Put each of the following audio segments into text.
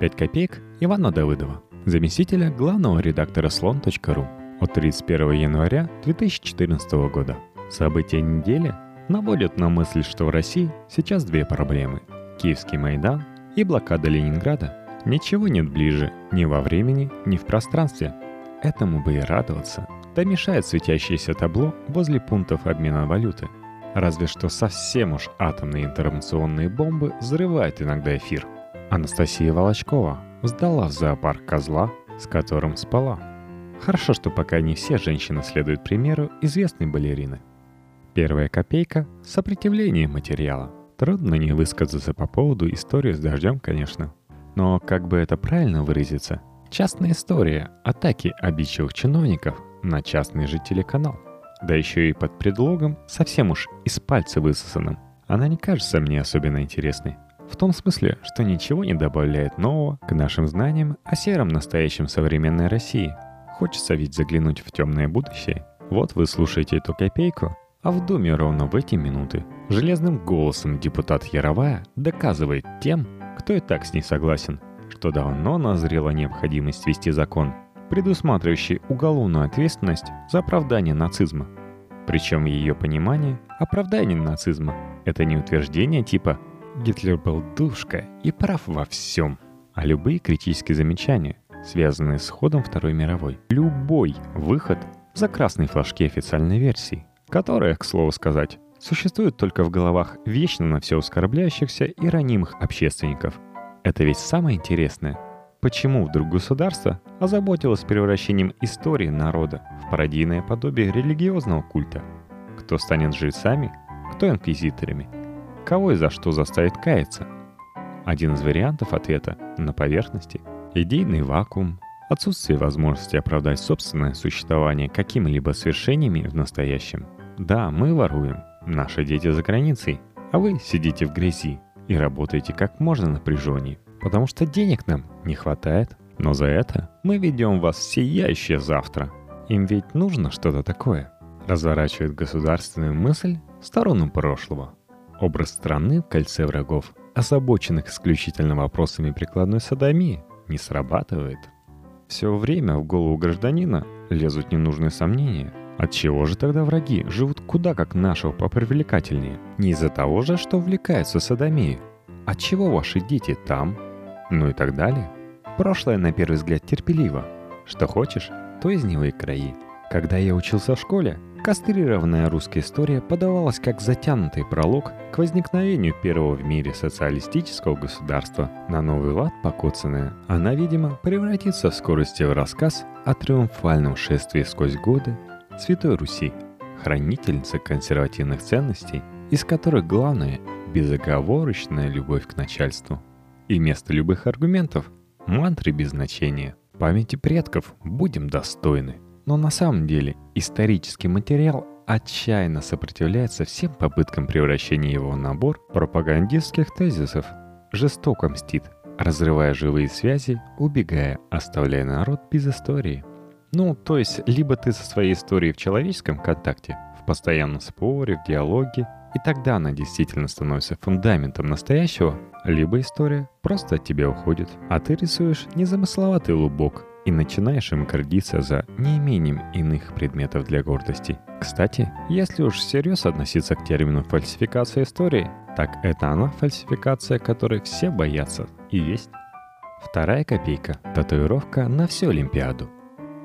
5 копеек Ивана Давыдова, заместителя главного редактора слон.ру от 31 января 2014 года. События недели наводят на мысль, что в России сейчас две проблемы – Киевский Майдан и блокада Ленинграда. Ничего нет ближе ни во времени, ни в пространстве. Этому бы и радоваться. Да мешает светящееся табло возле пунктов обмена валюты. Разве что совсем уж атомные информационные бомбы взрывают иногда эфир. Анастасия Волочкова сдала в зоопарк козла, с которым спала. Хорошо, что пока не все женщины следуют примеру известной балерины. Первая копейка – сопротивление материала. Трудно не высказаться по поводу истории с дождем, конечно. Но как бы это правильно выразиться? Частная история атаки обидчивых чиновников на частный же телеканал. Да еще и под предлогом совсем уж из пальца высосанным. Она не кажется мне особенно интересной. В том смысле, что ничего не добавляет нового к нашим знаниям о сером настоящем современной России. Хочется ведь заглянуть в темное будущее. Вот вы слушаете эту копейку, а в Думе ровно в эти минуты железным голосом депутат Яровая доказывает тем, кто и так с ней согласен, что давно назрела необходимость вести закон, предусматривающий уголовную ответственность за оправдание нацизма. Причем ее понимании оправдание нацизма – это не утверждение типа «Гитлер был душка и прав во всем», а любые критические замечания, связанные с ходом Второй мировой. Любой выход за красные флажки официальной версии – которая, к слову сказать, существует только в головах вечно на все оскорбляющихся и ранимых общественников. Это ведь самое интересное. Почему вдруг государство озаботилось превращением истории народа в пародийное подобие религиозного культа? Кто станет жрецами, кто инквизиторами? Кого и за что заставит каяться? Один из вариантов ответа на поверхности – идейный вакуум, отсутствие возможности оправдать собственное существование какими-либо свершениями в настоящем – да, мы воруем, наши дети за границей, а вы сидите в грязи и работаете как можно напряженнее, потому что денег нам не хватает. Но за это мы ведем вас в сияющее завтра. Им ведь нужно что-то такое. Разворачивает государственную мысль в сторону прошлого. Образ страны в кольце врагов, озабоченных исключительно вопросами прикладной садомии, не срабатывает. Все время в голову гражданина лезут ненужные сомнения – от чего же тогда враги живут куда как нашего попривлекательнее? Не из-за того же, что увлекаются садомией. От чего ваши дети там? Ну и так далее. Прошлое, на первый взгляд, терпеливо. Что хочешь, то из него и краи. Когда я учился в школе, кастрированная русская история подавалась как затянутый пролог к возникновению первого в мире социалистического государства. На новый лад покоцанная, она, видимо, превратится в скорости в рассказ о триумфальном шествии сквозь годы Святой Руси, хранительница консервативных ценностей, из которых главное – безоговорочная любовь к начальству. И вместо любых аргументов – мантры без значения. Памяти предков будем достойны. Но на самом деле исторический материал отчаянно сопротивляется всем попыткам превращения его в набор пропагандистских тезисов. Жестоко мстит, разрывая живые связи, убегая, оставляя народ без истории. Ну, то есть, либо ты со своей историей в человеческом контакте, в постоянном споре, в диалоге, и тогда она действительно становится фундаментом настоящего, либо история просто от тебя уходит, а ты рисуешь незамысловатый лубок и начинаешь им гордиться за неимением иных предметов для гордости. Кстати, если уж всерьез относиться к термину фальсификация истории, так это она фальсификация, которой все боятся и есть. Вторая копейка – татуировка на всю Олимпиаду –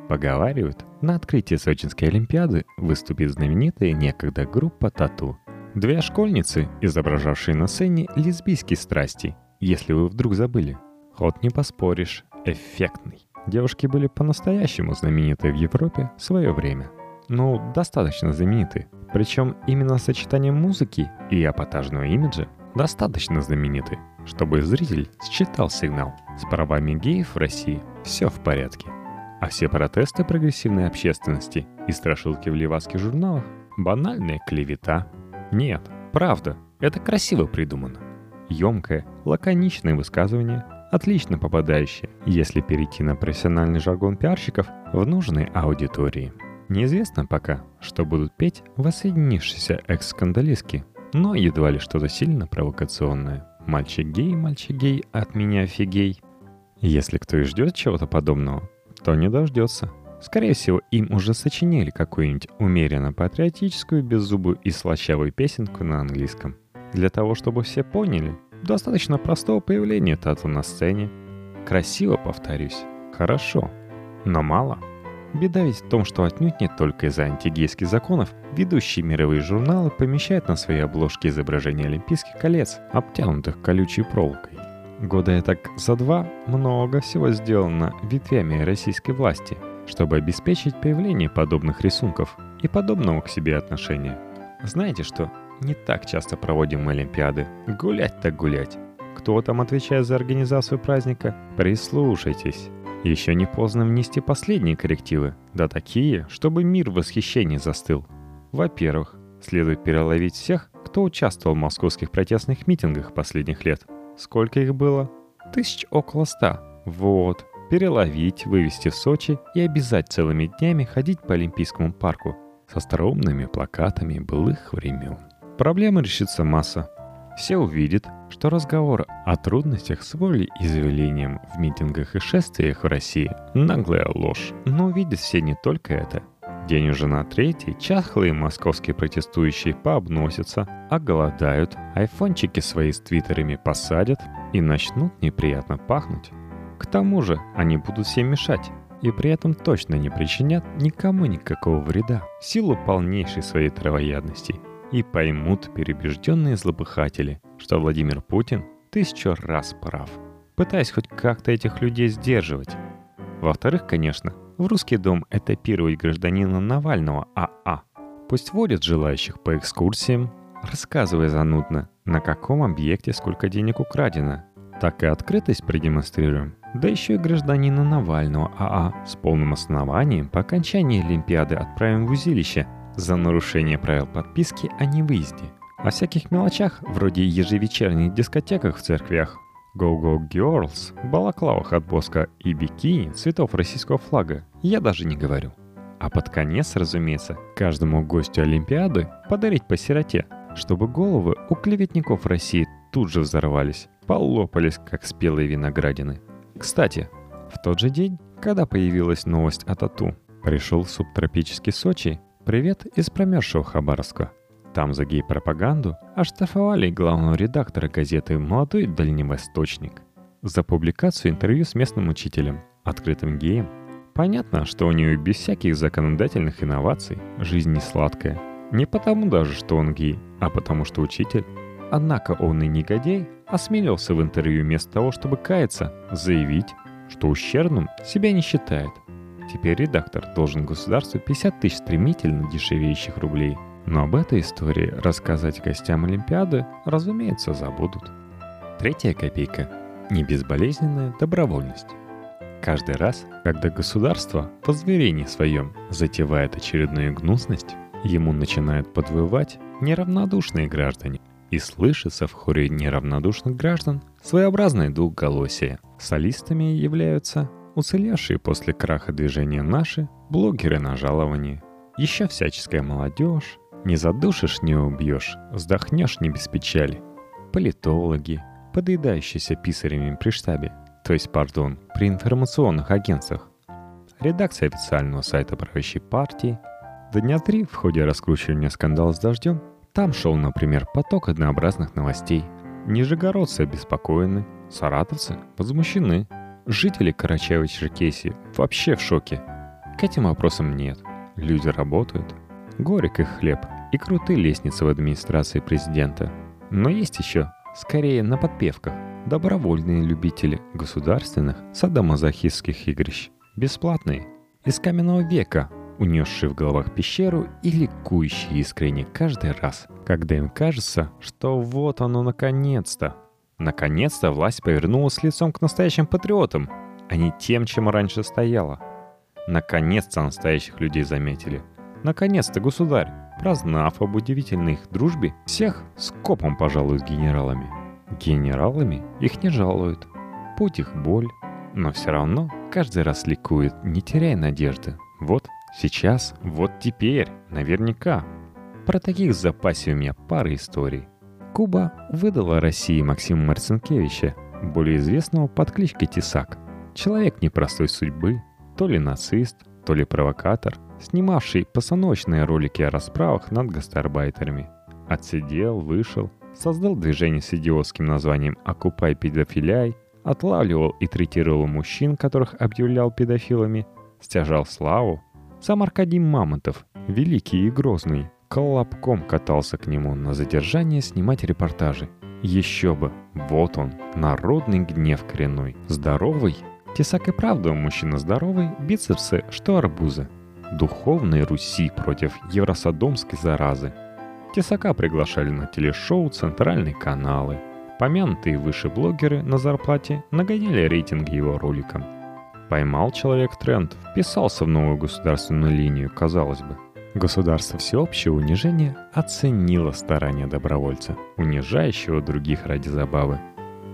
Поговаривают, на открытии Сочинской Олимпиады выступит знаменитая некогда группа «Тату». Две школьницы, изображавшие на сцене лесбийские страсти, если вы вдруг забыли. Ход не поспоришь, эффектный. Девушки были по-настоящему знамениты в Европе в свое время. Ну, достаточно знамениты. Причем именно сочетание музыки и апатажного имиджа достаточно знамениты, чтобы зритель считал сигнал. С правами геев в России все в порядке. А все протесты прогрессивной общественности и страшилки в левацких журналах – банальная клевета. Нет, правда, это красиво придумано. Емкое, лаконичное высказывание, отлично попадающее, если перейти на профессиональный жаргон пиарщиков, в нужной аудитории. Неизвестно пока, что будут петь воссоединившиеся экс-скандалистки, но едва ли что-то сильно провокационное. Мальчик гей, мальчик гей, от меня офигей – Если кто и ждет чего-то подобного, то не дождется. Скорее всего, им уже сочинили какую-нибудь умеренно патриотическую, беззубую и слащавую песенку на английском. Для того, чтобы все поняли, достаточно простого появления тату на сцене. Красиво, повторюсь. Хорошо. Но мало. Беда ведь в том, что отнюдь не только из-за антигейских законов ведущие мировые журналы помещают на свои обложки изображения Олимпийских колец, обтянутых колючей проволокой. Года так за два много всего сделано ветвями российской власти – чтобы обеспечить появление подобных рисунков и подобного к себе отношения. Знаете что? Не так часто проводим Олимпиады. Гулять так гулять. Кто там отвечает за организацию праздника? Прислушайтесь. Еще не поздно внести последние коррективы, да такие, чтобы мир в восхищении застыл. Во-первых, следует переловить всех, кто участвовал в московских протестных митингах последних лет. Сколько их было? Тысяч около ста. Вот переловить, вывести в Сочи и обязать целыми днями ходить по Олимпийскому парку с остроумными плакатами былых времен. Проблема решится масса. Все увидят, что разговор о трудностях с волеизъявлением в митингах и шествиях в России – наглая ложь. Но увидят все не только это. День уже на третий, чахлые московские протестующие пообносятся, оголодают, айфончики свои с твиттерами посадят и начнут неприятно пахнуть. К тому же они будут всем мешать и при этом точно не причинят никому никакого вреда в силу полнейшей своей травоядности. И поймут перебежденные злопыхатели, что Владимир Путин тысячу раз прав, пытаясь хоть как-то этих людей сдерживать. Во-вторых, конечно, в русский дом этапировать гражданина Навального АА. Пусть водят желающих по экскурсиям, рассказывая занудно, на каком объекте сколько денег украдено. Так и открытость продемонстрируем, да еще и гражданина Навального АА с полным основанием по окончании Олимпиады отправим в узилище за нарушение правил подписки о невыезде. О всяких мелочах, вроде ежевечерних дискотеках в церквях, Go-Go Girls, балаклавах от Боска и бикини цветов российского флага я даже не говорю. А под конец, разумеется, каждому гостю Олимпиады подарить по сироте, чтобы головы у клеветников России тут же взорвались, полопались, как спелые виноградины – кстати, в тот же день, когда появилась новость о тату, пришел субтропический Сочи привет из промерзшего Хабаровска. Там за гей-пропаганду оштрафовали главного редактора газеты «Молодой дальневосточник» за публикацию интервью с местным учителем, открытым геем. Понятно, что у него без всяких законодательных инноваций жизнь не сладкая. Не потому даже, что он гей, а потому что учитель. Однако он и негодяй осмелился в интервью вместо того, чтобы каяться, заявить, что ущербным себя не считает. Теперь редактор должен государству 50 тысяч стремительно дешевеющих рублей. Но об этой истории рассказать гостям Олимпиады, разумеется, забудут. Третья копейка – не безболезненная добровольность. Каждый раз, когда государство по зверении своем затевает очередную гнусность, ему начинают подвывать неравнодушные граждане – и слышится в хоре неравнодушных граждан своеобразное двухголосие. Солистами являются уцелевшие после краха движения наши блогеры на жаловании. Еще всяческая молодежь. Не задушишь, не убьешь, вздохнешь не без печали. Политологи, подъедающиеся писарями при штабе, то есть, пардон, при информационных агентствах. Редакция официального сайта правящей партии. Дня три в ходе раскручивания скандала с дождем там шел, например, поток однообразных новостей. Нижегородцы обеспокоены, саратовцы возмущены. Жители Карачаева-Черкесии вообще в шоке. К этим вопросам нет. Люди работают. Горек их хлеб и крутые лестницы в администрации президента. Но есть еще, скорее на подпевках, добровольные любители государственных садомазохистских игрищ. Бесплатные. Из каменного века унесшие в головах пещеру и ликующие искренне каждый раз, когда им кажется, что вот оно наконец-то. Наконец-то власть повернулась лицом к настоящим патриотам, а не тем, чем раньше стояла. Наконец-то настоящих людей заметили. Наконец-то государь, прознав об удивительной их дружбе, всех скопом пожалуют генералами. Генералами их не жалуют. Путь их боль, но все равно каждый раз ликует, не теряя надежды. Вот Сейчас, вот теперь, наверняка. Про таких запасе у меня пара историй. Куба выдала России Максима Марцинкевича, более известного под кличкой Тесак. Человек непростой судьбы, то ли нацист, то ли провокатор, снимавший постановочные ролики о расправах над гастарбайтерами. Отсидел, вышел, создал движение с идиотским названием «Окупай педофиляй», отлавливал и третировал мужчин, которых объявлял педофилами, стяжал славу. Сам Аркадий Мамонтов, великий и грозный, колобком катался к нему на задержание снимать репортажи. Еще бы, вот он, народный гнев коренной. Здоровый? Тесак и правда мужчина здоровый, бицепсы, что арбузы. Духовной Руси против евросодомской заразы. Тесака приглашали на телешоу центральные каналы. Помянутые выше блогеры на зарплате нагоняли рейтинги его роликам. Поймал человек тренд, вписался в новую государственную линию, казалось бы. Государство всеобщего унижения оценило старания добровольца, унижающего других ради забавы.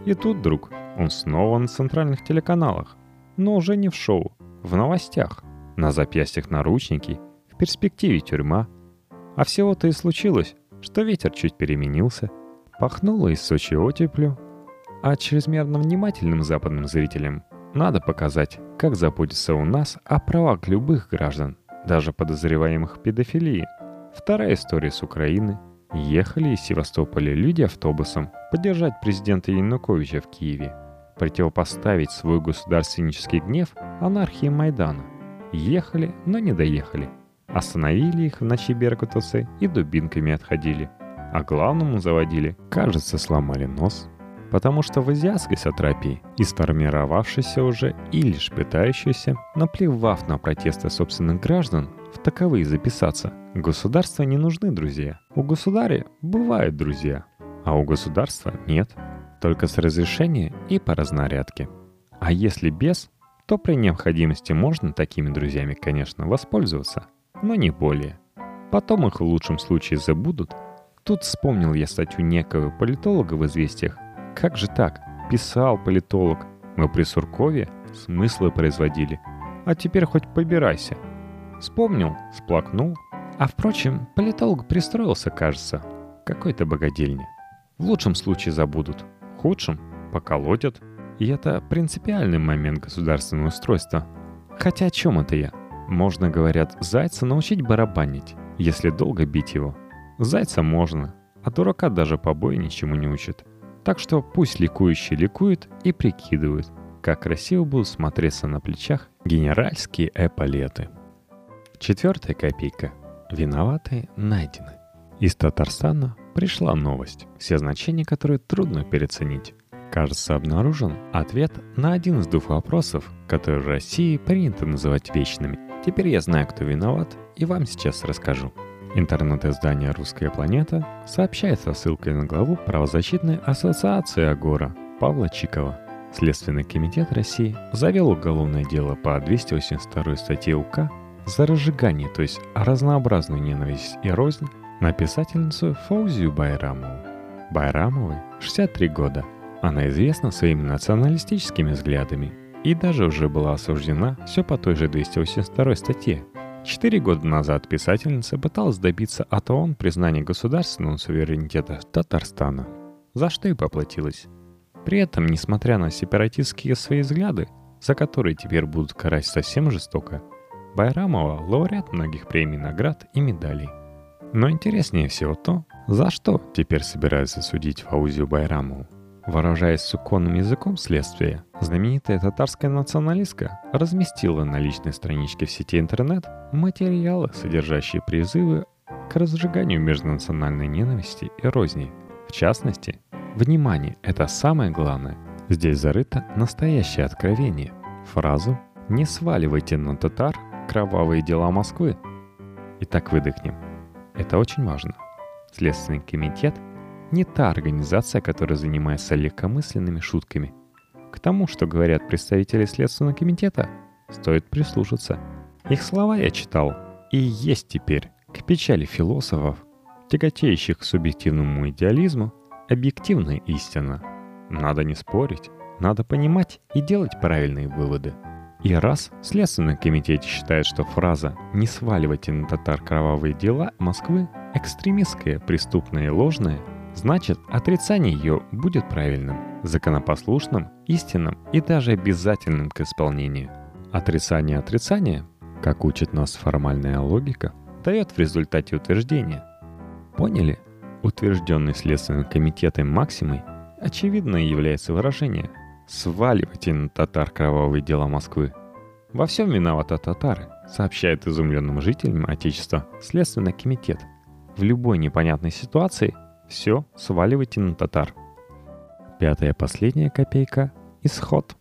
И тут, друг, он снова на центральных телеканалах, но уже не в шоу, в новостях. На запястьях наручники, в перспективе тюрьма. А всего-то и случилось, что ветер чуть переменился, пахнуло из Сочи оттеплю, а чрезмерно внимательным западным зрителям надо показать, как заботиться у нас о правах любых граждан, даже подозреваемых в педофилии. Вторая история с Украины. Ехали из Севастополя люди автобусом поддержать президента Януковича в Киеве, противопоставить свой государственнический гнев анархии Майдана. Ехали, но не доехали. Остановили их в ночи беркутовцы и дубинками отходили. А главному заводили, кажется, сломали нос – потому что в азиатской сатрапии и сформировавшейся уже и лишь пытающейся, наплевав на протесты собственных граждан, в таковые записаться, государства не нужны друзья. У государя бывают друзья, а у государства нет. Только с разрешения и по разнарядке. А если без, то при необходимости можно такими друзьями, конечно, воспользоваться, но не более. Потом их в лучшем случае забудут. Тут вспомнил я статью некого политолога в «Известиях», как же так? Писал политолог. Мы при Суркове смыслы производили. А теперь хоть побирайся. Вспомнил, сплакнул. А впрочем, политолог пристроился, кажется. Какой-то богадельни. В лучшем случае забудут. В худшем — поколотят. И это принципиальный момент государственного устройства. Хотя о чем это я? Можно, говорят, зайца научить барабанить, если долго бить его. Зайца можно, а дурака даже побои ничему не учат. Так что пусть ликующие ликуют и прикидывают, как красиво будут смотреться на плечах генеральские эполеты. Четвертая копейка. Виноватые найдены. Из Татарстана пришла новость, все значения которой трудно переоценить. Кажется, обнаружен ответ на один из двух вопросов, которые в России принято называть вечными. Теперь я знаю, кто виноват, и вам сейчас расскажу. Интернет-издание «Русская планета» сообщает со ссылкой на главу правозащитной ассоциации «Агора» Павла Чикова. Следственный комитет России завел уголовное дело по 282 статье УК за разжигание, то есть разнообразную ненависть и рознь на писательницу Фаузию Байрамову. Байрамовой 63 года. Она известна своими националистическими взглядами и даже уже была осуждена все по той же 282 статье Четыре года назад писательница пыталась добиться от ООН признания государственного суверенитета Татарстана, за что и поплатилась. При этом, несмотря на сепаратистские свои взгляды, за которые теперь будут карать совсем жестоко, Байрамова – лауреат многих премий, наград и медалей. Но интереснее всего то, за что теперь собираются судить Фаузию Байрамову. Выражаясь суконным языком следствия, знаменитая татарская националистка разместила на личной страничке в сети интернет материалы, содержащие призывы к разжиганию межнациональной ненависти и розни. В частности, внимание, это самое главное. Здесь зарыто настоящее откровение. Фразу «Не сваливайте на татар кровавые дела Москвы». Итак, выдохнем. Это очень важно. Следственный комитет – не та организация, которая занимается легкомысленными шутками. К тому, что говорят представители Следственного комитета, стоит прислушаться. Их слова я читал, и есть теперь, к печали философов, тяготеющих к субъективному идеализму, объективная истина. Надо не спорить, надо понимать и делать правильные выводы. И раз в Следственном комитете считает, что фраза «не сваливайте на татар кровавые дела Москвы» экстремистская, преступная и ложная – значит отрицание ее будет правильным, законопослушным, истинным и даже обязательным к исполнению. Отрицание отрицания, как учит нас формальная логика, дает в результате утверждение. Поняли? Утвержденный Следственным комитетом максимой очевидно является выражение «сваливайте на татар кровавые дела Москвы». Во всем виноваты татары, сообщает изумленным жителям Отечества Следственный комитет. В любой непонятной ситуации все сваливайте на татар. Пятая последняя копейка – исход.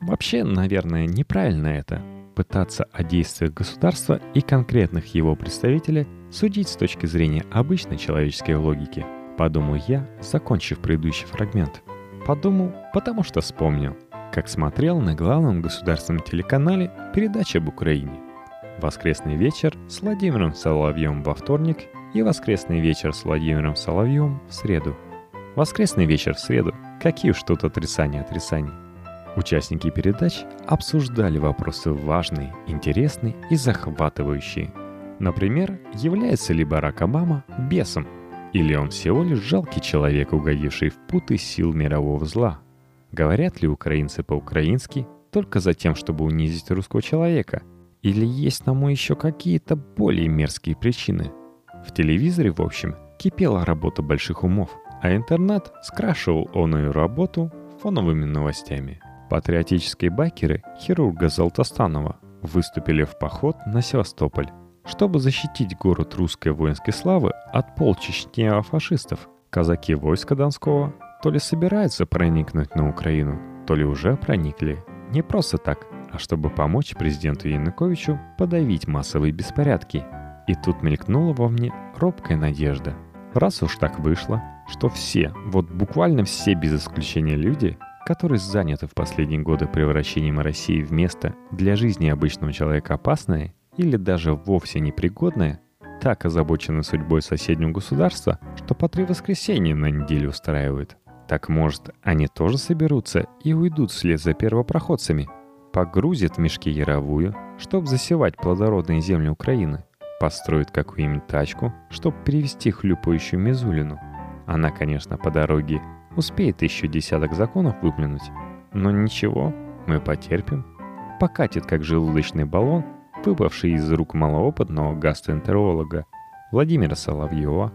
Вообще, наверное, неправильно это – пытаться о действиях государства и конкретных его представителей судить с точки зрения обычной человеческой логики. Подумал я, закончив предыдущий фрагмент. Подумал, потому что вспомнил, как смотрел на главном государственном телеканале передачу об Украине. Воскресный вечер с Владимиром Соловьем во вторник и воскресный вечер с Владимиром Соловьем в среду. Воскресный вечер в среду. Какие уж тут отрицания отрицаний. Участники передач обсуждали вопросы важные, интересные и захватывающие. Например, является ли Барак Обама бесом? Или он всего лишь жалкий человек, угодивший в путы сил мирового зла? Говорят ли украинцы по-украински только за тем, чтобы унизить русского человека? Или есть тому еще какие-то более мерзкие причины? В телевизоре, в общем, кипела работа больших умов, а интернет скрашивал оную работу фоновыми новостями – Патриотические байкеры хирурга Золотостанова выступили в поход на Севастополь, чтобы защитить город русской воинской славы от полчищ неофашистов. Казаки войска Донского то ли собираются проникнуть на Украину, то ли уже проникли. Не просто так, а чтобы помочь президенту Януковичу подавить массовые беспорядки. И тут мелькнула во мне робкая надежда. Раз уж так вышло, что все, вот буквально все без исключения люди, которые заняты в последние годы превращением России в место для жизни обычного человека опасное или даже вовсе непригодное, так озабочены судьбой соседнего государства, что по три воскресенья на неделю устраивают. Так может, они тоже соберутся и уйдут вслед за первопроходцами, погрузят мешки яровую, чтобы засевать плодородные земли Украины, построят какую-нибудь тачку, чтобы перевести хлюпающую Мизулину. Она, конечно, по дороге Успеет еще десяток законов выплюнуть. Но ничего, мы потерпим. Покатит, как желудочный баллон, выпавший из рук малоопытного гастроэнтеролога Владимира Соловьева,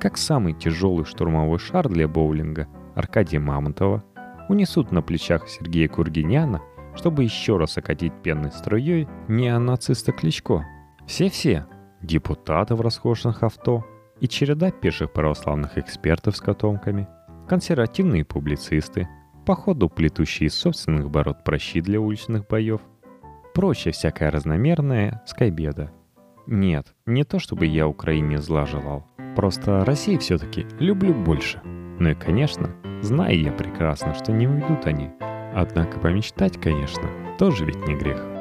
как самый тяжелый штурмовой шар для боулинга Аркадия Мамонтова, унесут на плечах Сергея Кургиняна, чтобы еще раз окатить пенной струей неонациста Кличко. Все-все, депутаты в роскошных авто и череда пеших православных экспертов с котомками – консервативные публицисты, походу плетущие из собственных бород прощи для уличных боев, прочее всякое разномерное скайбеда. Нет, не то чтобы я Украине зла желал, просто России все-таки люблю больше. Ну и, конечно, знаю я прекрасно, что не уйдут они. Однако помечтать, конечно, тоже ведь не грех.